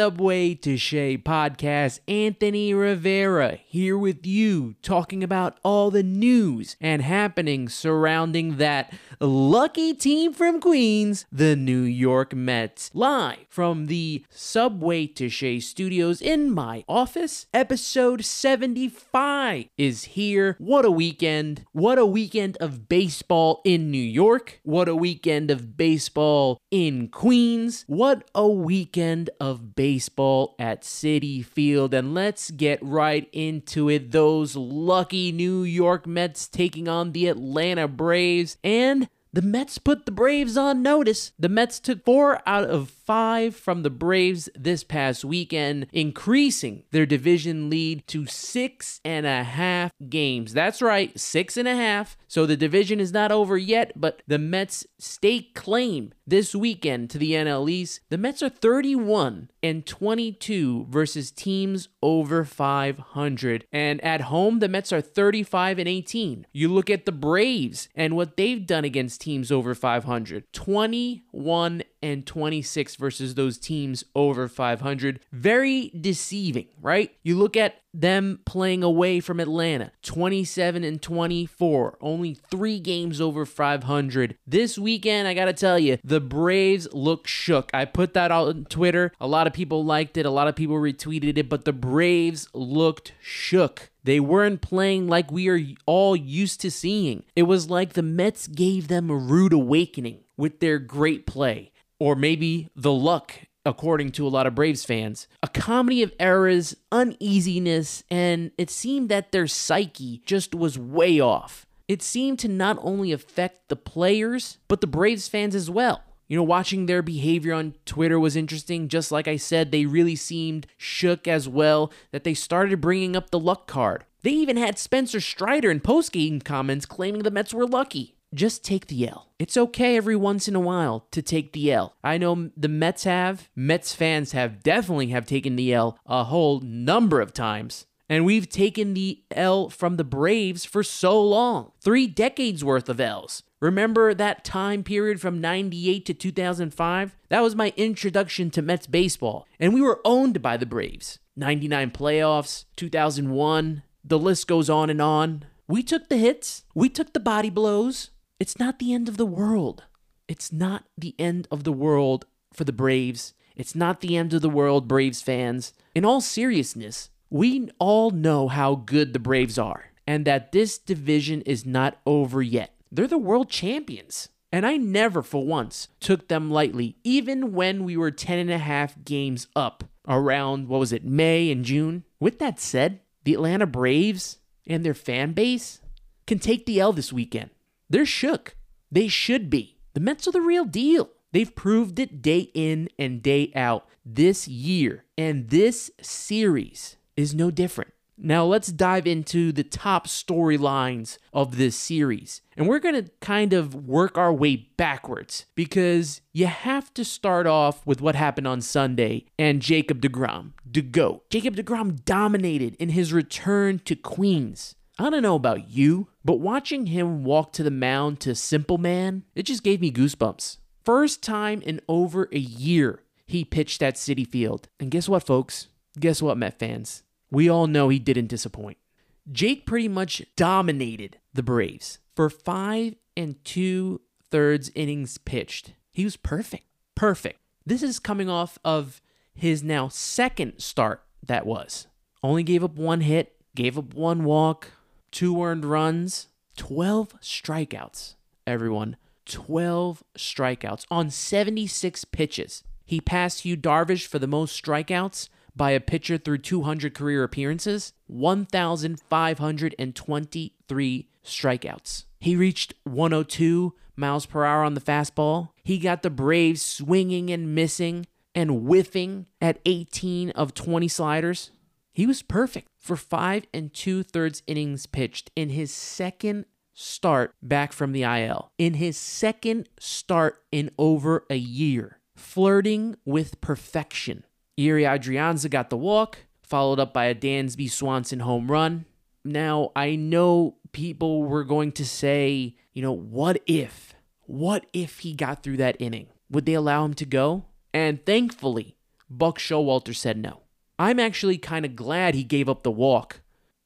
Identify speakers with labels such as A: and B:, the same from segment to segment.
A: Subway to Shea podcast. Anthony Rivera here with you, talking about all the news and happenings surrounding that lucky team from Queens, the New York Mets. Live from the Subway to Shea studios in my office, episode 75 is here. What a weekend! What a weekend of baseball in New York. What a weekend of baseball in Queens. What a weekend of baseball at Citi Field. And let's get right into it. Those lucky New York Mets taking on the Atlanta Braves. And the Mets put the Braves on notice. The Mets took four out of five from the Braves this past weekend, increasing their division lead to six and a half games. That's right, six and a half. So the division is not over yet, but the Mets stake claim this weekend to the NL East. The Mets are 31 and 22 versus teams over 500. And at home, the Mets are 35 and 18. You look at the Braves and what they've done against teams over 500 21 and 26 versus those teams over 500. Very deceiving, right? You look at them playing away from Atlanta, 27 and 24, only three games over 500. This weekend, I gotta tell you, the Braves look shook. I put that out on Twitter. A lot of people liked it, a lot of people retweeted it, but the Braves looked shook. They weren't playing like we are all used to seeing. It was like the Mets gave them a rude awakening with their great play or maybe the luck, according to a lot of Braves fans. A comedy of errors, uneasiness, and it seemed that their psyche just was way off. It seemed to not only affect the players, but the Braves fans as well. You know, watching their behavior on Twitter was interesting. Just like I said, they really seemed shook as well that they started bringing up the luck card. They even had Spencer Strider in post-game comments claiming the Mets were lucky just take the L. It's okay every once in a while to take the L. I know the Mets have, Mets fans have definitely have taken the L a whole number of times. And we've taken the L from the Braves for so long. 3 decades worth of L's. Remember that time period from 98 to 2005? That was my introduction to Mets baseball. And we were owned by the Braves. 99 playoffs, 2001, the list goes on and on. We took the hits, we took the body blows, it's not the end of the world. It's not the end of the world for the Braves. It's not the end of the world, Braves fans. In all seriousness, we all know how good the Braves are and that this division is not over yet. They're the world champions. And I never, for once, took them lightly, even when we were 10 and a half games up around, what was it, May and June. With that said, the Atlanta Braves and their fan base can take the L this weekend. They're shook. They should be. The Mets are the real deal. They've proved it day in and day out this year. And this series is no different. Now, let's dive into the top storylines of this series. And we're going to kind of work our way backwards because you have to start off with what happened on Sunday and Jacob DeGrom, the GOAT. Jacob DeGrom dominated in his return to Queens. I don't know about you, but watching him walk to the mound to Simple Man, it just gave me goosebumps. First time in over a year he pitched at Citi Field. And guess what, folks? Guess what, Met fans? We all know he didn't disappoint. Jake pretty much dominated the Braves for five and two thirds innings pitched. He was perfect. Perfect. This is coming off of his now second start, that was. Only gave up one hit, gave up one walk, two earned runs, 12 strikeouts. Everyone, 12 strikeouts on 76 pitches. He passed Yu Darvish for the most strikeouts by a pitcher through 200 career appearances 1,523 strikeouts. He reached 102 miles per hour on the fastball. He got the Braves swinging and missing and whiffing at 18 of 20 sliders. He was perfect for five and two thirds innings pitched in his second start back from the IL. In his second start in over a year, flirting with perfection. Ehire Adrianza got the walk, followed up by a Dansby Swanson home run. Now, I know people were going to say, you know, what if? What if he got through that inning? Would they allow him to go? And thankfully, Buck Showalter said no. I'm actually kind of glad he gave up the walk.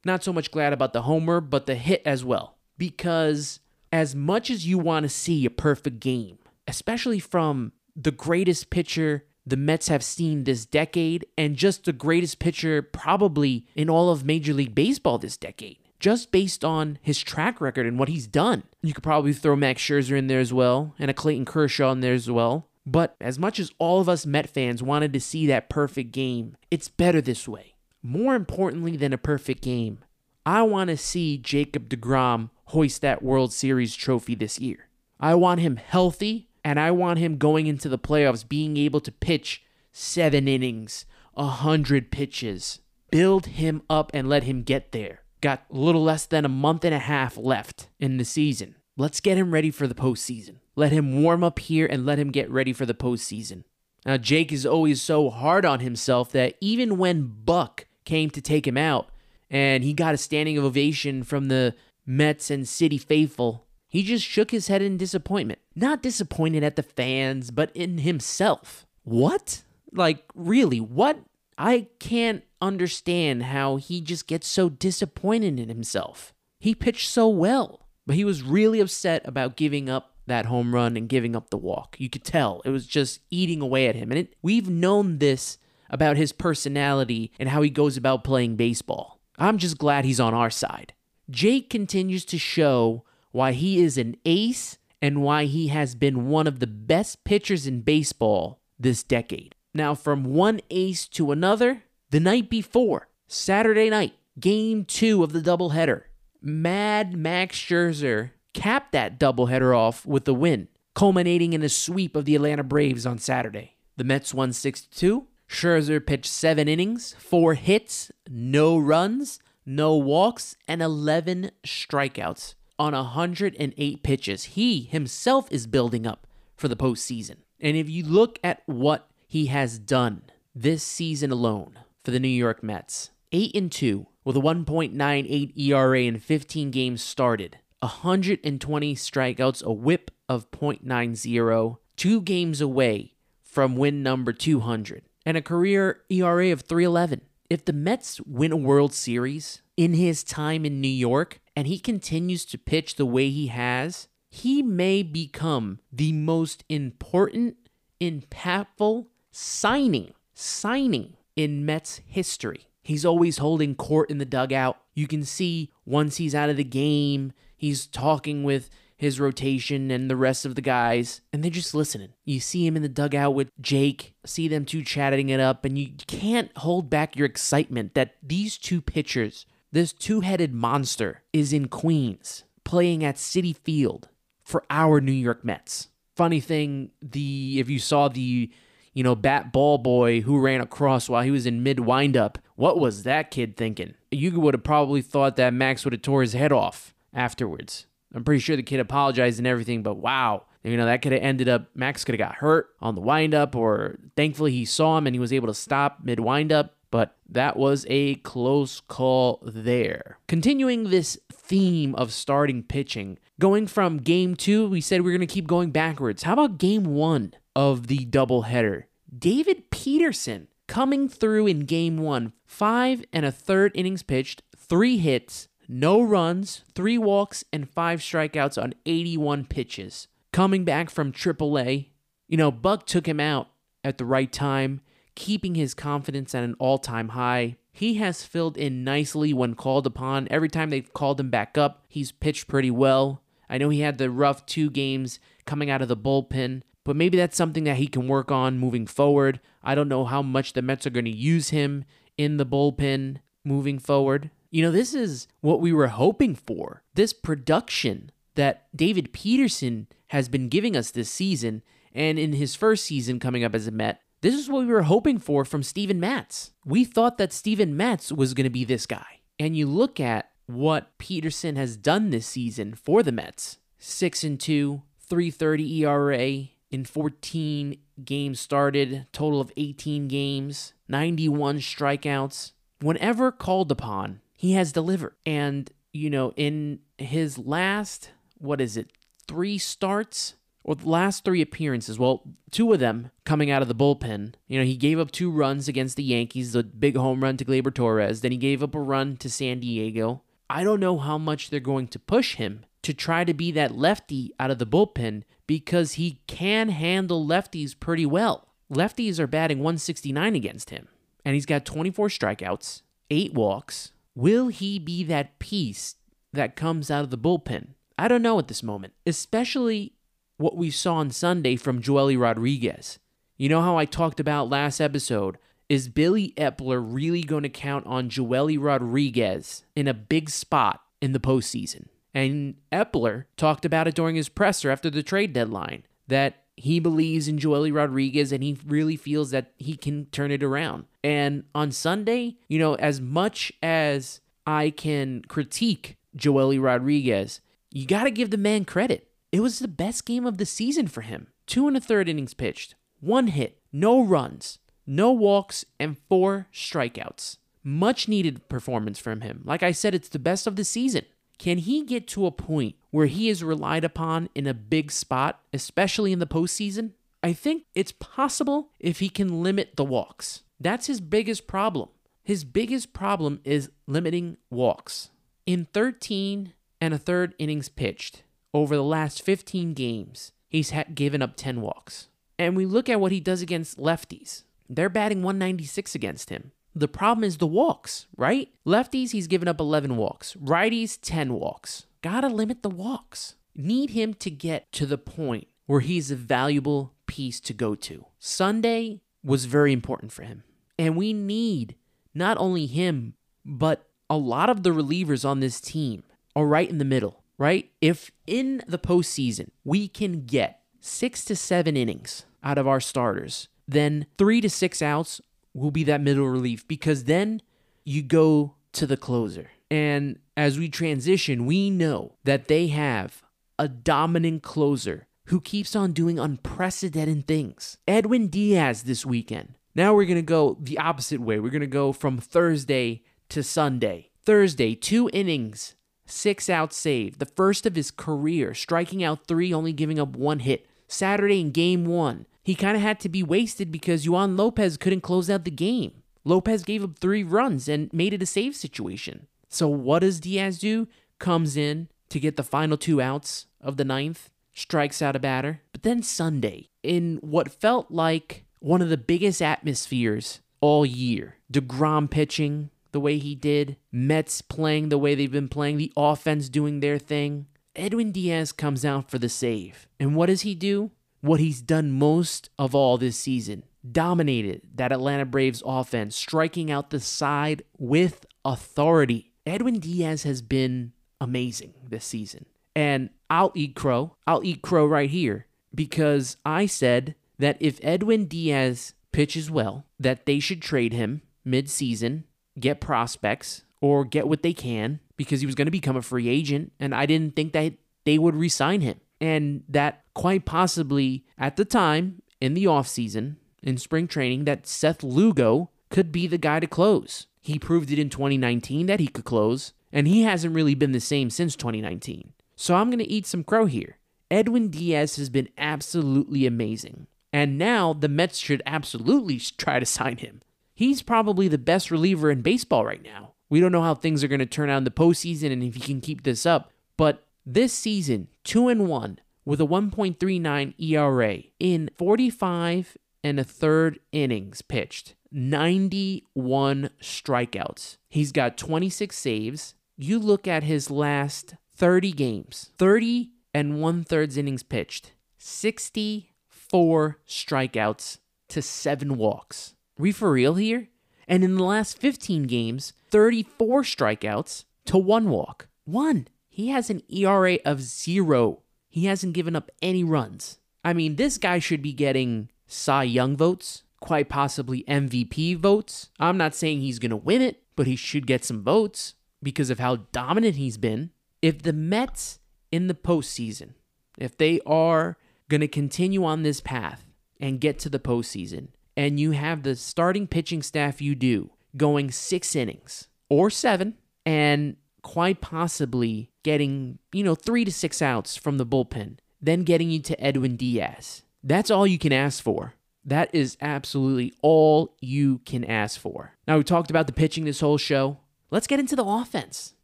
A: Not so much glad about the homer, but the hit as well. Because as much as you want to see a perfect game, especially from the greatest pitcher the Mets have seen this decade and just the greatest pitcher probably in all of Major League Baseball this decade, just based on his track record and what he's done. You could probably throw Max Scherzer in there as well and a Clayton Kershaw in there as well. But as much as all of us Met fans wanted to see that perfect game, it's better this way. More importantly than a perfect game, I want to see Jacob DeGrom hoist that World Series trophy this year. I want him healthy, and I want him going into the playoffs being able to pitch seven innings, a hundred pitches. Build him up and let him get there. Got a little less than a month and a half left in the season. Let's get him ready for the postseason. Let him warm up here and let him get ready for the postseason. Now, Jake is always so hard on himself that even when Buck came to take him out and he got a standing ovation from the Mets and City faithful, he just shook his head in disappointment. Not disappointed at the fans, but in himself. What? Like, really, what? I can't understand how he just gets so disappointed in himself. He pitched so well. But he was really upset about giving up that home run and giving up the walk. You could tell it was just eating away at him. And it, we've known this about his personality and how he goes about playing baseball. I'm just glad he's on our side. Jake continues to show why he is an ace and why he has been one of the best pitchers in baseball this decade. Now, from one ace to another, the night before, Saturday night, game two of the doubleheader, Mad Max Scherzer capped that doubleheader off with the win, culminating in a sweep of the Atlanta Braves on Saturday. The Mets won 6 2. Scherzer pitched seven innings, four hits, no runs, no walks, and 11 strikeouts on 108 pitches. He himself is building up for the postseason. And if you look at what he has done this season alone for the New York Mets, 8 and 2, with a 1.98 ERA in 15 games started, 120 strikeouts, a whip of .90, two games away from win number 200, and a career ERA of 311. If the Mets win a World Series in his time in New York and he continues to pitch the way he has, he may become the most important, impactful signing, signing in Mets history. He's always holding court in the dugout. You can see once he's out of the game, he's talking with his rotation and the rest of the guys, and they're just listening. You see him in the dugout with Jake, see them two chatting it up, and you can't hold back your excitement that these two pitchers, this two headed monster, is in Queens playing at Citi Field for our New York Mets. Funny thing, the if you saw the you know, bat ball boy who ran across while he was in mid windup. What was that kid thinking? You would have probably thought that Max would have tore his head off afterwards. I'm pretty sure the kid apologized and everything, but wow. You know, that could have ended up, Max could have got hurt on the windup, or thankfully he saw him and he was able to stop mid windup, but that was a close call there. Continuing this theme of starting pitching, going from game two, we said we are going to keep going backwards. How about game one? of the doubleheader. David Peterson coming through in game one, five and a third innings pitched, three hits, no runs, three walks, and five strikeouts on 81 pitches. Coming back from AAA, you know, Buck took him out at the right time, keeping his confidence at an all time high. He has filled in nicely when called upon. Every time they've called him back up, he's pitched pretty well. I know he had the rough two games coming out of the bullpen, but maybe that's something that he can work on moving forward. I don't know how much the Mets are going to use him in the bullpen moving forward. You know, this is what we were hoping for. This production that David Peterson has been giving us this season and in his first season coming up as a Met, this is what we were hoping for from Steven Matz. We thought that Steven Matz was going to be this guy. And you look at what Peterson has done this season for the Mets 6 and 2, 330 ERA in 14 games started, total of 18 games, 91 strikeouts. Whenever called upon, he has delivered. And, you know, in his last, what is it, three starts, or the last three appearances, well, two of them coming out of the bullpen. You know, he gave up two runs against the Yankees, the big home run to Gleyber Torres. Then he gave up a run to San Diego. I don't know how much they're going to push him to try to be that lefty out of the bullpen because he can handle lefties pretty well. Lefties are batting 169 against him, and he's got 24 strikeouts, eight walks. Will he be that piece that comes out of the bullpen? I don't know at this moment, especially what we saw on Sunday from Joely Rodriguez. You know how I talked about last episode? Is Billy Eppler really going to count on Joely Rodriguez in a big spot in the postseason? And Eppler talked about it during his presser after the trade deadline that he believes in Joely Rodriguez and he really feels that he can turn it around. And on Sunday, you know, as much as I can critique Joely Rodriguez, you got to give the man credit. It was the best game of the season for him. Two and a third innings pitched, one hit, no runs, no walks, and four strikeouts. Much needed performance from him. Like I said, it's the best of the season. Can he get to a point where he is relied upon in a big spot, especially in the postseason? I think it's possible if he can limit the walks. That's his biggest problem. His biggest problem is limiting walks. In 13 and a third innings pitched, over the last 15 games, he's given up 10 walks. And we look at what he does against lefties. They're batting 196 against him. The problem is the walks, right? Lefties, he's given up 11 walks. Righties, 10 walks. Gotta limit the walks. Need him to get to the point where he's a valuable piece to go to. Sunday was very important for him. And we need not only him, but a lot of the relievers on this team are right in the middle right? If in the postseason we can get six to seven innings out of our starters, then three to six outs will be that middle relief because then you go to the closer. And as we transition, we know that they have a dominant closer who keeps on doing unprecedented things. Edwin Diaz this weekend. Now we're going to go the opposite way. We're going to go from Thursday to Sunday. Thursday, two innings, six out save, the first of his career, striking out three, only giving up one hit. Saturday in game one, he kind of had to be wasted because Yoan Lopez couldn't close out the game. Lopez gave up three runs and made it a save situation. So what does Diaz do? Comes in to get the final two outs of the ninth, strikes out a batter. But then Sunday, in what felt like one of the biggest atmospheres all year, DeGrom pitching, the way he did, Mets playing the way they've been playing, the offense doing their thing. Edwin Diaz comes out for the save. And what does he do? What he's done most of all this season dominated that Atlanta Braves offense, striking out the side with authority. Edwin Diaz has been amazing this season. And I'll eat crow. I'll eat crow right here because I said that if Edwin Diaz pitches well, that they should trade him mid-season get prospects or get what they can because he was going to become a free agent. And I didn't think that they would resign him. And that quite possibly at the time in the offseason, in spring training, that Seth Lugo could be the guy to close. He proved it in 2019 that he could close, and he hasn't really been the same since 2019. So I'm going to eat some crow here. Edwin Diaz has been absolutely amazing. And now the Mets should absolutely try to sign him he's probably the best reliever in baseball right now. We don't know how things are going to turn out in the postseason and if he can keep this up. But this season, 2 and 1 with a 1.39 ERA in 45 and a third innings pitched, 91 strikeouts. He's got 26 saves. You look at his last 30 games, 30 and one thirds innings pitched, 64 strikeouts to seven walks. we for real here? And in the last 15 games, 34 strikeouts to one walk. One. He has an ERA of zero. He hasn't given up any runs. I mean, this guy should be getting Cy Young votes, quite possibly MVP votes. I'm not saying he's going to win it, but he should get some votes because of how dominant he's been. If the Mets in the postseason, if they are going to continue on this path and get to the postseason, and you have the starting pitching staff you do going six innings or seven, and quite possibly getting, you know, three to six outs from the bullpen, then getting you to Edwin Diaz. That's all you can ask for. That is absolutely all you can ask for. Now, we talked about the pitching this whole show. Let's get into the offense.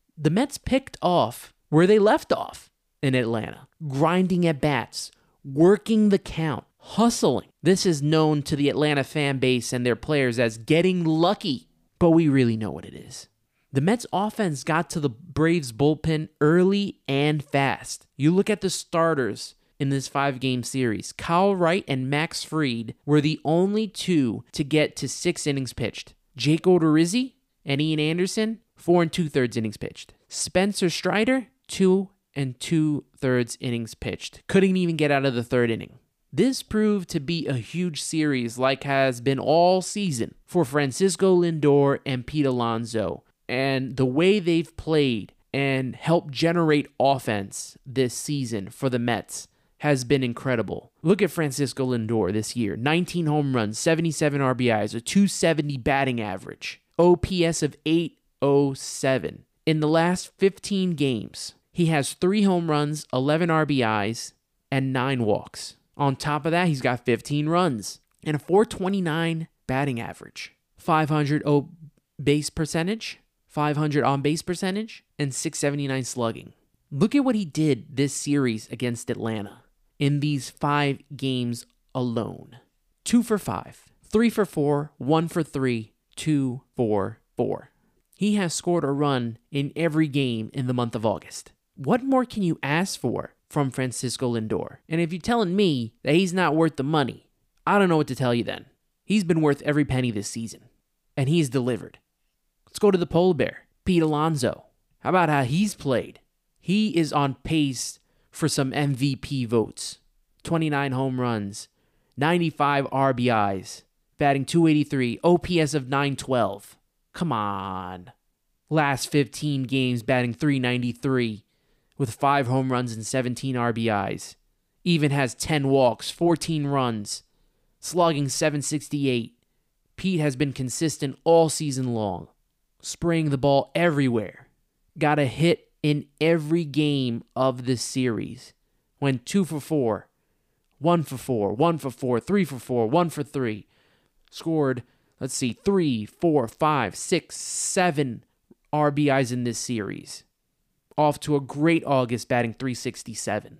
A: The Mets picked off where they left off in Atlanta, grinding at bats, working the count, hustling. This is known to the Atlanta fan base and their players as getting lucky, but we really know what it is. The Mets offense got to the Braves bullpen early and fast. You look at the starters in this five game series. Kyle Wright and Max Fried were the only two to get to six innings pitched. Jake Odorizzi and Ian Anderson, four and two thirds innings pitched. Spencer Strider, two and two thirds innings pitched. Couldn't even get out of the third inning. This proved to be a huge series, like has been all season, for Francisco Lindor and Pete Alonso and the way they've played and helped generate offense this season for the Mets has been incredible. Look at Francisco Lindor this year 19 home runs, 77 RBIs, a 270 batting average, OPS of 807. In the last 15 games, he has three home runs, 11 RBIs, and nine walks. On top of that, he's got 15 runs and a 429 batting average, 500 o- base percentage, 500 on base percentage, and 679 slugging. Look at what he did this series against Atlanta in these five games alone two for five, three for four, one for three, two for four. He has scored a run in every game in the month of August. What more can you ask for from Francisco Lindor? And if you're telling me that he's not worth the money, I don't know what to tell you then. He's been worth every penny this season, and he's delivered. Let's go to the polar bear, Pete Alonso. How about how he's played? He is on pace for some MVP votes 29 home runs, 95 RBIs, batting 283, OPS of 912. Come on. Last 15 games, batting 393 with 5 home runs and 17 RBIs. Even has 10 walks, 14 runs, slugging 768. Pete has been consistent all season long spraying the ball everywhere. Got a hit in every game of this series. Went two for four, one for four, one for four, three for four, one for three. Scored, let's see, three, four, five, six, seven RBIs in this series. Off to a great August batting 367.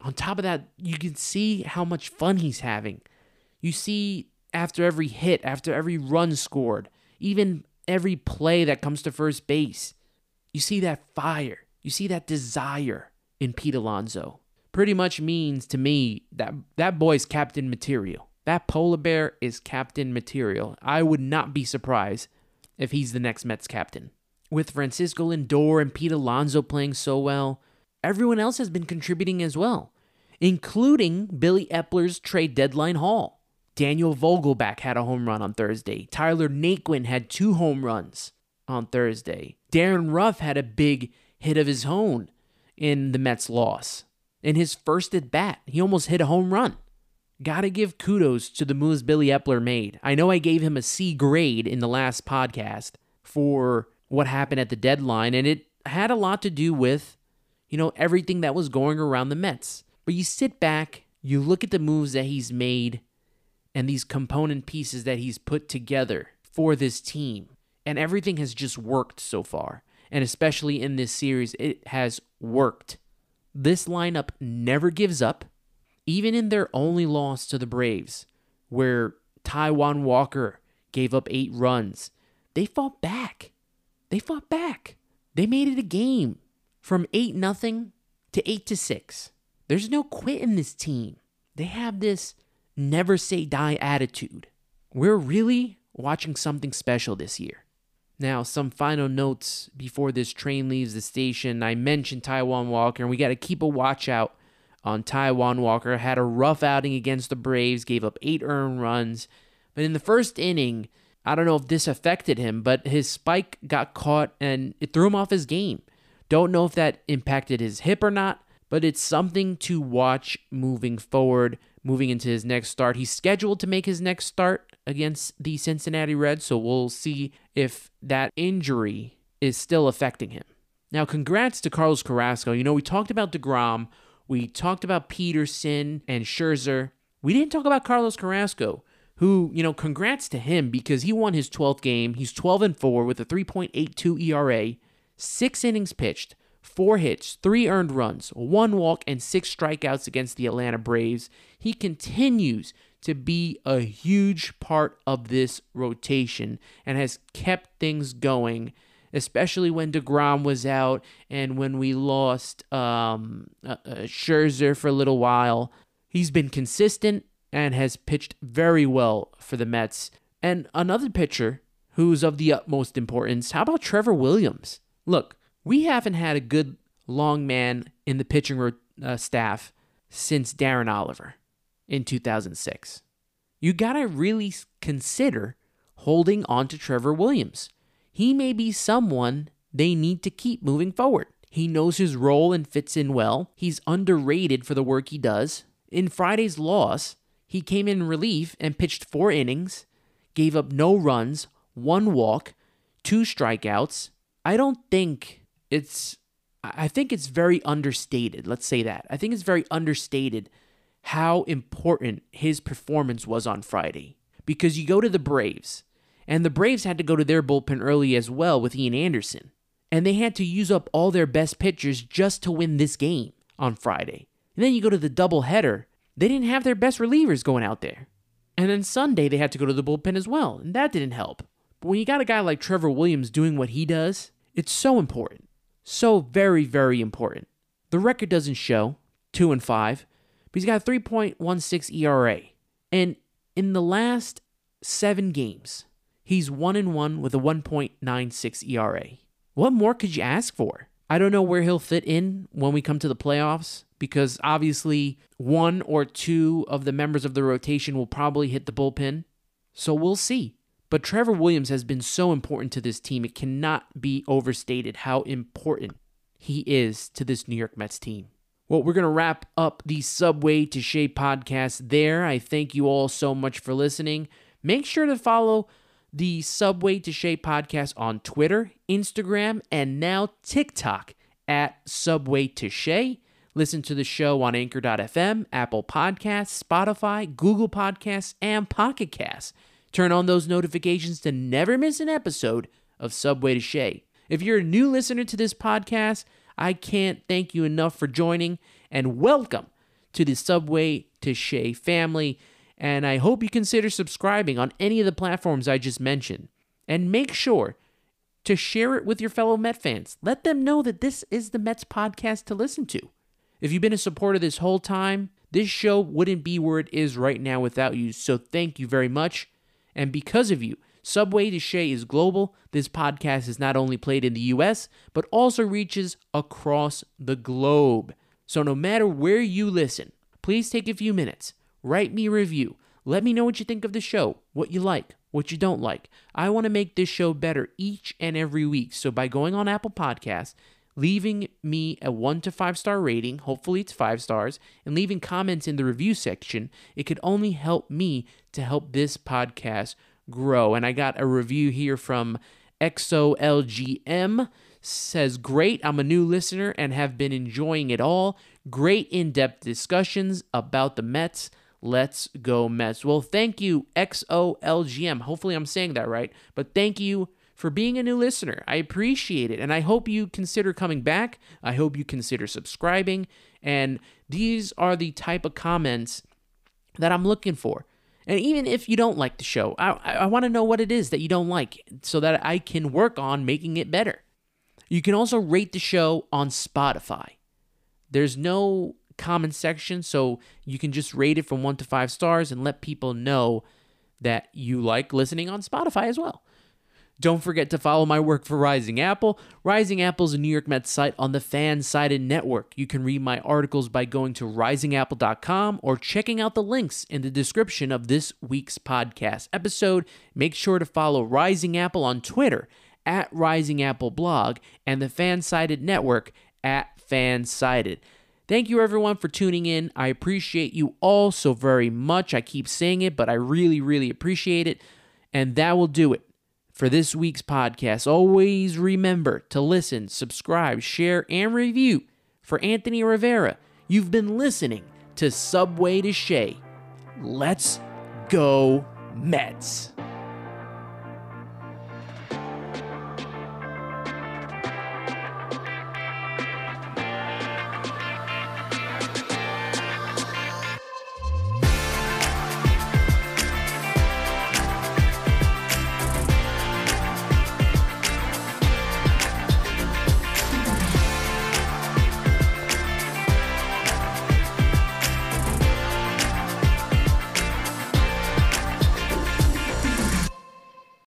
A: On top of that, you can see how much fun he's having. You see after every hit, after every run scored, even every play that comes to first base. You see that fire, you see that desire in Pete Alonso. Pretty much means to me that that boy's captain material. That polar bear is captain material. I would not be surprised if he's the next Mets captain. With Francisco Lindor and Pete Alonso playing so well, everyone else has been contributing as well, including Billy Eppler's trade deadline haul. Daniel Vogelbach had a home run on Thursday. Tyler Naquin had two home runs on Thursday. Darin Ruf had a big hit of his own in the Mets' loss. In his first at bat, he almost hit a home run. Gotta give kudos to the moves Billy Eppler made. I know I gave him a C grade in the last podcast for what happened at the deadline, and it had a lot to do with, you know, everything that was going around the Mets. But you sit back, you look at the moves that he's made and these component pieces that he's put together for this team. And everything has just worked so far. And especially in this series, it has worked. This lineup never gives up, even in their only loss to the Braves, where Taijuan Walker gave up eight runs. They fought back. They fought back. They made it a game from 8 nothing to 8 to 6. There's no quit in this team. They have this never say die attitude. We're really watching something special this year. Now, some final notes before this train leaves the station. I mentioned Taijuan Walker, and we got to keep a watch out on Taijuan Walker. Had a rough outing against the Braves, gave up eight earned runs. But in the first inning, I don't know if this affected him, but his spike got caught and it threw him off his game. Don't know if that impacted his hip or not, but it's something to watch moving forward, moving into his next start. He's scheduled to make his next start against the Cincinnati Reds, so we'll see if that injury is still affecting him. Now, congrats to Carlos Carrasco. You know, we talked about DeGrom, we talked about Peterson and Scherzer. We didn't talk about Carlos Carrasco, who, you know, congrats to him because he won his 12th game. He's 12 and 4 with a 3.82 ERA, 6 innings pitched, 4 hits, 3 earned runs, 1 walk and 6 strikeouts against the Atlanta Braves. He continues to be a huge part of this rotation and has kept things going, especially when DeGrom was out and when we lost um, uh, uh, Scherzer for a little while. He's been consistent and has pitched very well for the Mets. And another pitcher who's of the utmost importance, how about Trevor Williams? Look, we haven't had a good long man in the pitching uh, staff since Darren Oliver in 2006. You got to really consider holding on to Trevor Williams. He may be someone they need to keep moving forward. He knows his role and fits in well. He's underrated for the work he does. In Friday's loss, he came in relief and pitched four innings, gave up no runs, one walk, two strikeouts. I don't think it's I think it's very understated. Let's say that. I think it's very understated how important his performance was on Friday. Because you go to the Braves, and the Braves had to go to their bullpen early as well with Ian Anderson. And they had to use up all their best pitchers just to win this game on Friday. And then you go to the doubleheader, they didn't have their best relievers going out there. And then Sunday, they had to go to the bullpen as well, and that didn't help. But when you got a guy like Trevor Williams doing what he does, it's so important. So very, very important. The record doesn't show 2 and 5, but he's got a 3.16 ERA. And in the last seven games, he's 1 and 1 with a 1.96 ERA. What more could you ask for? I don't know where he'll fit in when we come to the playoffs because obviously one or two of the members of the rotation will probably hit the bullpen. So we'll see. But Trevor Williams has been so important to this team. It cannot be overstated how important he is to this New York Mets team. Well, we're going to wrap up the Subway to Shea podcast there. I thank you all so much for listening. Make sure to follow the Subway to Shea podcast on Twitter, Instagram, and now TikTok at Subway to Shea. Listen to the show on Anchor.fm, Apple Podcasts, Spotify, Google Podcasts, and Pocket Casts. Turn on those notifications to never miss an episode of Subway to Shea. If you're a new listener to this podcast, I can't thank you enough for joining and welcome to the Subway to Shea family. And I hope you consider subscribing on any of the platforms I just mentioned. And make sure to share it with your fellow Met fans. Let them know that this is the Mets podcast to listen to. If you've been a supporter this whole time, this show wouldn't be where it is right now without you. So thank you very much. And because of you, Subway to Shea is global. This podcast is not only played in the US, but also reaches across the globe. So no matter where you listen, please take a few minutes, write me a review. Let me know what you think of the show, what you like, what you don't like. I want to make this show better each and every week. So by going on Apple Podcasts, leaving me a one to five star rating, hopefully it's five stars, and leaving comments in the review section, it could only help me to help this podcast grow. And I got a review here from XOLGM says, Great, I'm a new listener and have been enjoying it all. Great in depth discussions about the Mets. Let's go, Mets. Well, thank you, XOLGM. Hopefully, I'm saying that right, but thank you for being a new listener. I appreciate it. And I hope you consider coming back. I hope you consider subscribing. And these are the type of comments that I'm looking for. And even if you don't like the show, I, I want to know what it is that you don't like so that I can work on making it better. You can also rate the show on Spotify. There's no comment section so you can just rate it from one to five stars and let people know that you like listening on Spotify as well. Don't forget to follow my work for Rising Apple. Rising Apple is a New York Mets site on the FanSided network. You can read my articles by going to risingapple.com or checking out the links in the description of this week's podcast episode. Make sure to follow Rising Apple on Twitter at Rising Apple Blog and the FanSided network at FanSided. Thank you everyone for tuning in. I appreciate you all so very much. I keep saying it, but I really, really appreciate it. And that will do it for this week's podcast. Always remember to listen, subscribe, share, and review. For Anthony Rivera, you've been listening to Subway to Shea. Let's go, Mets.